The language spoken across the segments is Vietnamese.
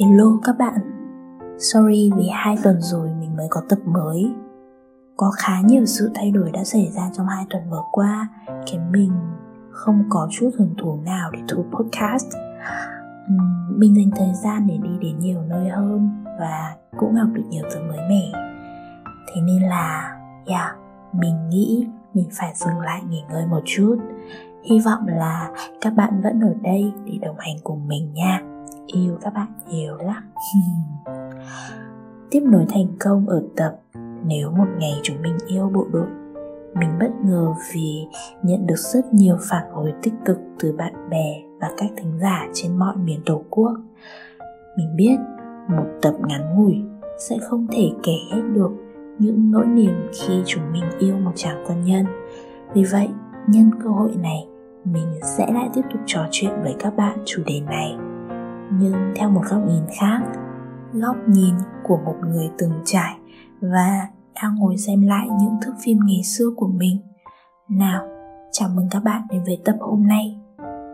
Hello các bạn. Sorry vì hai tuần rồi mình mới có tập mới. Có khá nhiều sự thay đổi đã xảy ra trong hai tuần vừa qua Khiến mình không có chút hứng thú nào để thu podcast. Uhm, Mình dành thời gian để đi đến nhiều nơi hơn Và cũng học được nhiều thứ mới mẻ. Thế nên là, yeah, mình nghĩ mình phải dừng lại nghỉ ngơi một chút. Hy vọng là các bạn vẫn ở đây để đồng hành cùng mình nha yêu các bạn nhiều lắm tiếp nối thành công ở tập, nếu một ngày chúng mình yêu bộ đội, mình bất ngờ vì nhận được rất nhiều phản hồi tích cực từ bạn bè và các thính giả trên mọi miền tổ quốc. Mình biết một tập ngắn ngủi sẽ không thể kể hết được những nỗi niềm khi chúng mình yêu một chàng quân nhân. Vì vậy, nhân cơ hội này, mình sẽ lại tiếp tục trò chuyện với các bạn chủ đề này nhưng theo một góc nhìn khác. Góc nhìn của một người từng trải và đang ngồi xem lại những thước phim ngày xưa của mình. Nào chào mừng các bạn đến với tập hôm nay.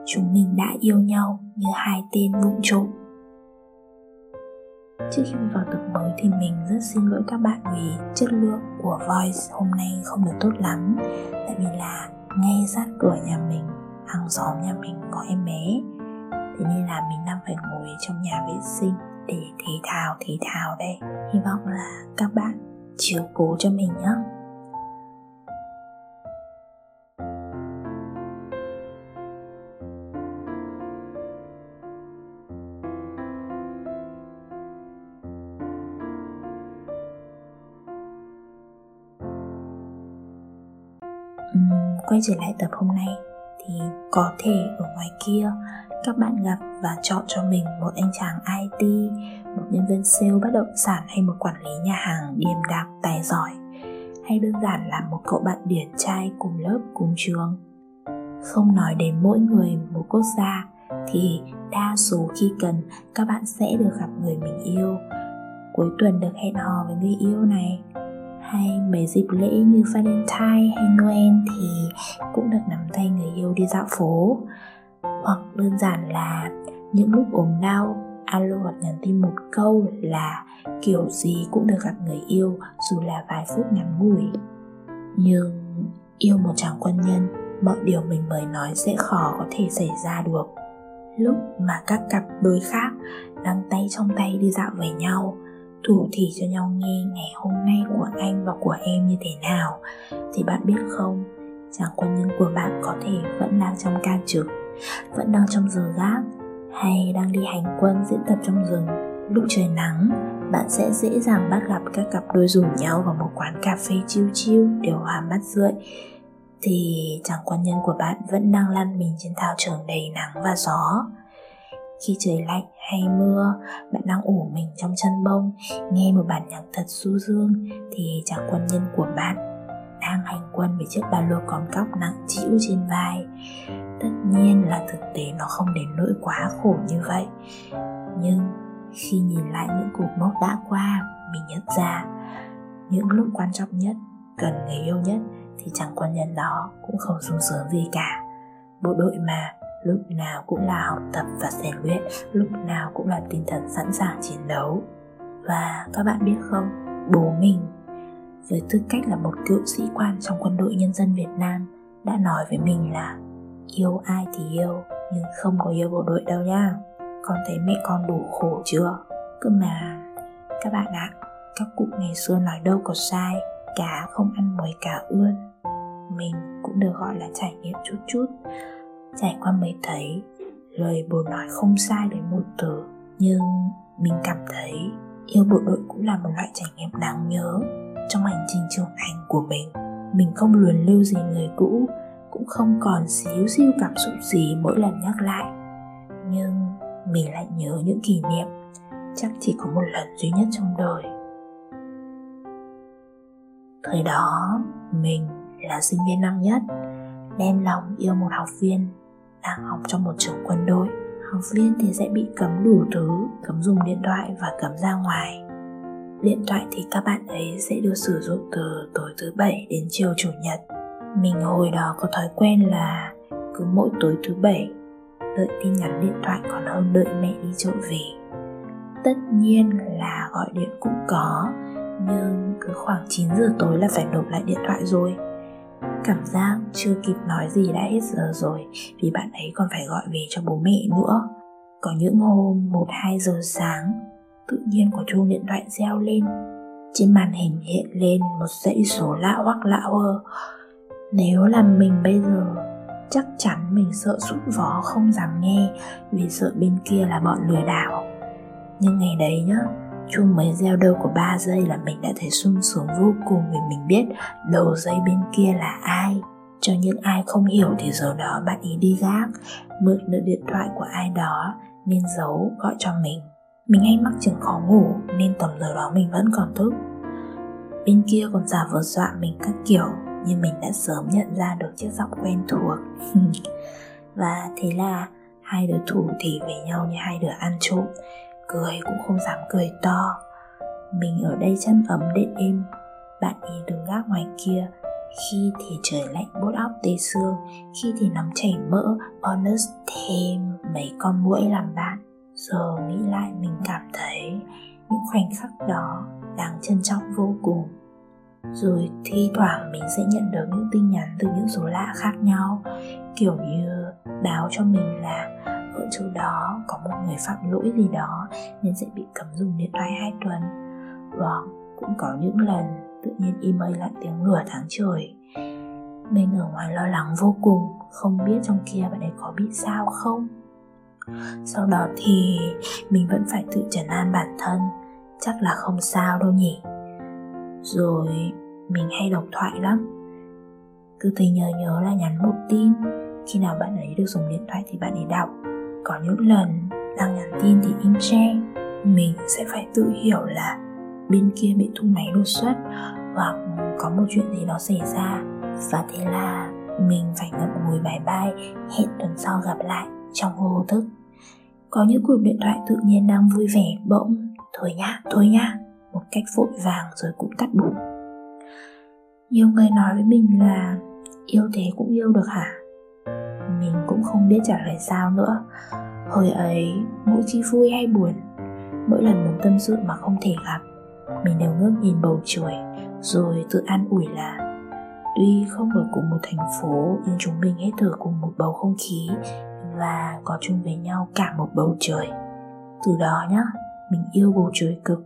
Chúng mình đã yêu nhau như hai tên vụng trộm. Trước khi vào tập mới thì mình rất xin lỗi các bạn vì chất lượng của voice hôm nay không được tốt lắm. Tại vì là ngay sát cửa nhà mình, hàng xóm nhà mình có em bé thế nên là mình đang phải ngồi trong nhà vệ sinh để thì thào thì thào đây. Hy vọng là các bạn chiếu cố cho mình nhé quay trở lại tập hôm nay thì có thể ở ngoài kia các bạn gặp và chọn cho mình một anh chàng IT, một nhân viên sale bất động sản hay một quản lý nhà hàng điềm đạm tài giỏi hay đơn giản là một cậu bạn điển trai cùng lớp cùng trường. Không nói đến mỗi người một quốc gia thì đa số khi cần các bạn sẽ được gặp người mình yêu. Cuối tuần được hẹn hò với người yêu này hay mấy dịp lễ như Valentine hay Noel thì cũng được nắm tay người yêu đi dạo phố hoặc đơn giản là những lúc ốm đau, alo hoặc nhắn tin một câu là kiểu gì cũng được gặp người yêu, dù là vài phút ngắn ngủi. Nhưng yêu một chàng quân nhân, mọi điều mình mới nói sẽ khó có thể xảy ra được. Lúc mà các cặp đôi khác đang tay trong tay đi dạo với nhau thủ thỉ cho nhau nghe ngày hôm nay của anh và của em như thế nào, thì bạn biết không, chàng quân nhân của bạn có thể vẫn đang trong ca trực vẫn đang trong giờ gác hay đang đi hành quân diễn tập trong rừng? Lúc trời nắng, bạn sẽ dễ dàng bắt gặp các cặp đôi rủ nhau vào một quán cà phê chiêu chiêu điều hòa mắt rượi. Thì chàng quân nhân của bạn vẫn đang lăn mình trên thao trường đầy nắng và gió. Khi trời lạnh hay mưa, bạn đang ủ mình trong chân bông, nghe một bản nhạc thật du dương, thì chàng quân nhân của bạn đang hành quân với chiếc ba lô còn cóc nặng trĩu trên vai tất nhiên là thực tế nó không đến nỗi quá khổ như vậy. Nhưng khi nhìn lại những cột mốc đã qua, mình nhận ra những lúc quan trọng nhất, cần người yêu nhất, thì chẳng quân nhân đó cũng không sung sướng gì cả. Bộ đội mà lúc nào cũng là học tập và rèn luyện, lúc nào cũng là tinh thần sẵn sàng chiến đấu. Và các bạn biết không, bố mình với tư cách là một cựu sĩ quan trong quân đội nhân dân việt nam đã nói với mình là yêu ai thì yêu, nhưng không có yêu bộ đội đâu nha con thấy mẹ con đủ khổ chưa? Cơ mà. Các bạn ạ, các cụ ngày xưa nói đâu có sai, cá không ăn muối, cá ươn. Mình cũng được gọi là trải nghiệm chút chút. Trải qua mới thấy, lời bố nói không sai đến một từ, nhưng mình cảm thấy yêu bộ đội cũng là một loại trải nghiệm đáng nhớ trong hành trình trưởng thành của mình. Mình không luồn lưu gì người cũ cũng không còn xíu xiu cảm xúc gì mỗi lần nhắc lại. Nhưng mình lại nhớ những kỷ niệm, chắc chỉ có một lần duy nhất trong đời. Thời đó, mình là sinh viên năm nhất, đem lòng yêu một học viên, đang học trong một trường quân đội. Học viên thì sẽ bị cấm đủ thứ, cấm dùng điện thoại và cấm ra ngoài. Điện thoại thì các bạn ấy sẽ được sử dụng từ tối thứ bảy đến chiều chủ nhật mình hồi đó có thói quen là cứ mỗi tối thứ bảy, đợi tin nhắn điện thoại còn hơn đợi mẹ đi chợ về. Tất nhiên là gọi điện cũng có, nhưng cứ khoảng 9 giờ tối là phải nộp lại điện thoại rồi. Cảm giác chưa kịp nói gì đã hết giờ rồi, vì bạn ấy còn phải gọi về cho bố mẹ nữa. Có những hôm 1-2 giờ sáng, tự nhiên có chuông điện thoại reo lên. Trên màn hình hiện lên một dãy số lạ hoắc lạ hơ nếu là mình bây giờ, chắc chắn mình sợ sút vó không dám nghe vì sợ bên kia là bọn lừa đảo. Nhưng ngày đấy nhá, chuông mới gieo đâu của 3 giây là mình đã thấy sung sướng vô cùng vì mình biết đầu dây bên kia là ai. Cho những ai không hiểu thì giờ đó bạn ý đi gác, mượn được điện thoại của ai đó nên giấu, gọi cho mình. Mình hay mắc chứng khó ngủ nên tầm giờ đó mình vẫn còn thức. Bên kia còn giả vờ dọa mình các kiểu nhưng mình đã sớm nhận ra được chiếc giọng quen thuộc. Và thế là hai đứa thủ thì với nhau như hai đứa ăn trộm. Cười cũng không dám cười to. Mình ở đây chân ấm đêm êm. Bạn ý đứng gác ngoài kia. Khi thì trời lạnh bốt óc tê xương. Khi thì nóng chảy mỡ. Bonus thêm mấy con muỗi làm bạn. Giờ nghĩ lại mình cảm thấy những khoảnh khắc đó đáng trân trọng vô cùng rồi thi thoảng mình sẽ nhận được những tin nhắn từ những số lạ khác nhau. Kiểu như báo cho mình là ở chỗ đó có một người phạm lỗi gì đó nên sẽ bị cấm dùng điện thoại hai tuần. Hoặc cũng có những lần tự nhiên email lại tiếng nửa tháng trời. Mình ở ngoài lo lắng vô cùng không biết trong kia bạn ấy có bị sao không? Sau đó thì mình vẫn phải tự trấn an bản thân chắc là không sao đâu nhỉ? Rồi mình hay đọc thoại lắm. Cứ thấy nhớ nhớ là nhắn một tin. Khi nào bạn ấy được dùng điện thoại thì bạn ấy đọc. Có những lần đang nhắn tin thì im che mình sẽ phải tự hiểu là bên kia bị thu máy đột xuất hoặc có một chuyện gì đó xảy ra. Và thế là mình phải ngậm ngùi bài bài hẹn tuần sau gặp lại trong vô thức. Có những cuộc điện thoại tự nhiên đang vui vẻ bỗng. Thôi nhá thôi nhá. Một cách vội vàng rồi cũng tắt bụng nhiều người nói với mình là yêu thế cũng yêu được hả? Mình cũng không biết trả lời sao nữa. Hồi ấy mỗi khi vui hay buồn? Mỗi lần muốn tâm sự mà không thể gặp, mình đều ngước nhìn bầu trời, rồi tự an ủi là, tuy không ở cùng một thành phố, nhưng chúng mình hết thở cùng một bầu không khí và có chung với nhau cả một bầu trời. Từ đó nhá, mình yêu bầu trời cực.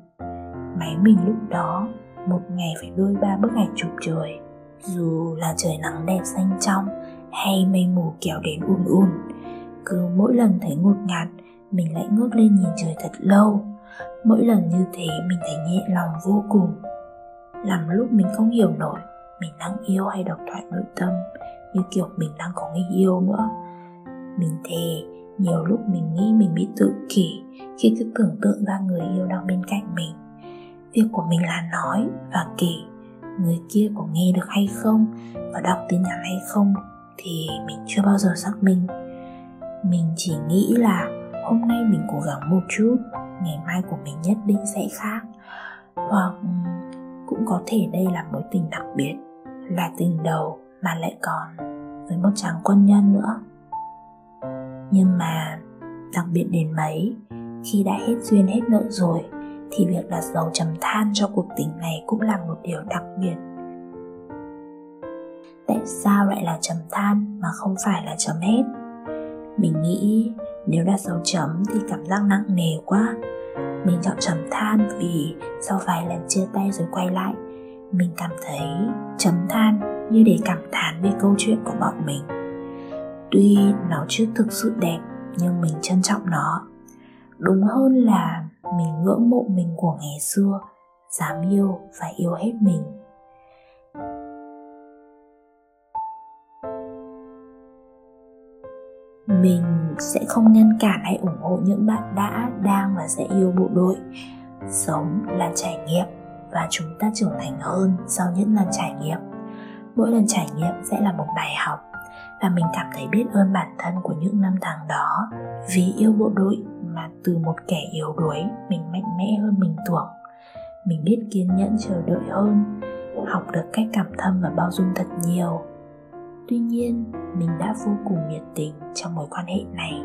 Máy mình lúc đó một ngày phải đôi ba bức ảnh chụp trời. Dù là trời nắng đẹp xanh trong hay mây mù kéo đến ùn ùn cứ mỗi lần thấy ngột ngạt, mình lại ngước lên nhìn trời thật lâu. Mỗi lần như thế, mình thấy nhẹ lòng vô cùng. Làm lúc mình không hiểu nổi, mình đang yêu hay độc thoại nội tâm, như kiểu mình đang có người yêu nữa. Mình thề, nhiều lúc mình nghĩ mình bị tự kỷ, khi cứ tưởng tượng ra người yêu đang bên cạnh mình việc của mình là nói và kể, người kia có nghe được hay không và đọc tin nhắn hay không thì mình chưa bao giờ xác minh. Mình chỉ nghĩ là hôm nay mình cố gắng một chút, ngày mai của mình nhất định sẽ khác. Hoặc cũng có thể đây là mối tình đặc biệt, là tình đầu mà lại còn với một chàng quân nhân nữa. Nhưng mà, đặc biệt đến mấy, khi đã hết duyên hết nợ rồi thì việc đặt dấu trầm than cho cuộc tình này cũng là một điều đặc biệt. Tại sao lại là trầm than mà không phải là chấm hết? Mình nghĩ nếu đặt dấu chấm thì cảm giác nặng nề quá. Mình chọn trầm than vì sau vài lần chia tay rồi quay lại, mình cảm thấy chấm than như để cảm thán về câu chuyện của bọn mình. Tuy nó chưa thực sự đẹp, nhưng mình trân trọng nó. Đúng hơn là mình ngưỡng mộ mình của ngày xưa, dám yêu và yêu hết mình. Mình sẽ không ngăn cản hay ủng hộ những bạn đã, đang và sẽ yêu bộ đội. Sống là trải nghiệm và chúng ta trưởng thành hơn sau những lần trải nghiệm. Mỗi lần trải nghiệm sẽ là một bài học và mình cảm thấy biết ơn bản thân của những năm tháng đó vì yêu bộ đội mà từ một kẻ yếu đuối, mình mạnh mẽ hơn mình tưởng. Mình biết kiên nhẫn, chờ đợi hơn, học được cách cảm thâm và bao dung thật nhiều. Tuy nhiên, mình đã vô cùng nhiệt tình trong mối quan hệ này.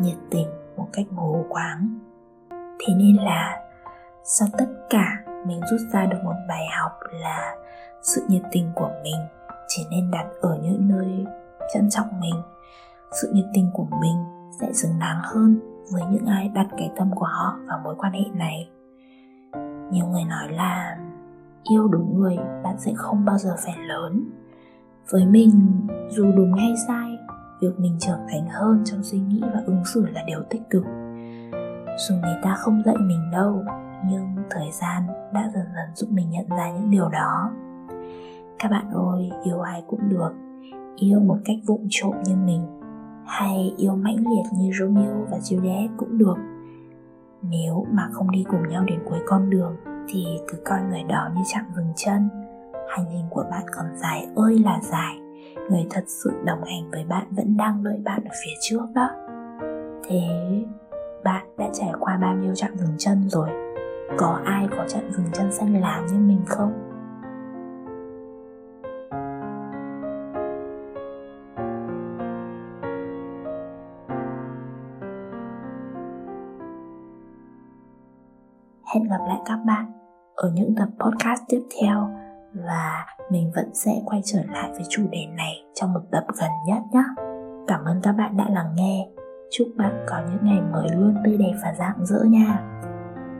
Nhiệt tình một cách mù quáng. Thế nên là, sau tất cả, mình rút ra được một bài học là sự nhiệt tình của mình chỉ nên đặt ở những nơi trân trọng mình. Sự nhiệt tình của mình sẽ xứng đáng hơn với những ai đặt cái tâm của họ vào mối quan hệ này. Nhiều người nói là yêu đúng người bạn sẽ không bao giờ phải lớn. Với mình, dù đúng hay sai, việc mình trưởng thành hơn trong suy nghĩ và ứng xử là điều tích cực. Dù người ta không dạy mình đâu, nhưng thời gian đã dần dần giúp mình nhận ra những điều đó. Các bạn ơi, yêu ai cũng được. Yêu một cách vụng trộm như mình hay yêu mãnh liệt như romeo và juliet cũng được. Nếu mà không đi cùng nhau đến cuối con đường, thì cứ coi người đó như chạm dừng chân. Hành trình của bạn còn dài ơi là dài. Người thật sự đồng hành với bạn vẫn đang đợi bạn ở phía trước đó. Thế bạn đã trải qua bao nhiêu chặng dừng chân rồi? Có ai có chặng dừng chân xanh lá như mình không? Hẹn gặp lại các bạn ở những tập podcast tiếp theo và mình vẫn sẽ quay trở lại với chủ đề này trong một tập gần nhất nhé. Cảm ơn các bạn đã lắng nghe. Chúc bạn có những ngày mới luôn tươi đẹp và rạng rỡ nha.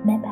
Bye bye.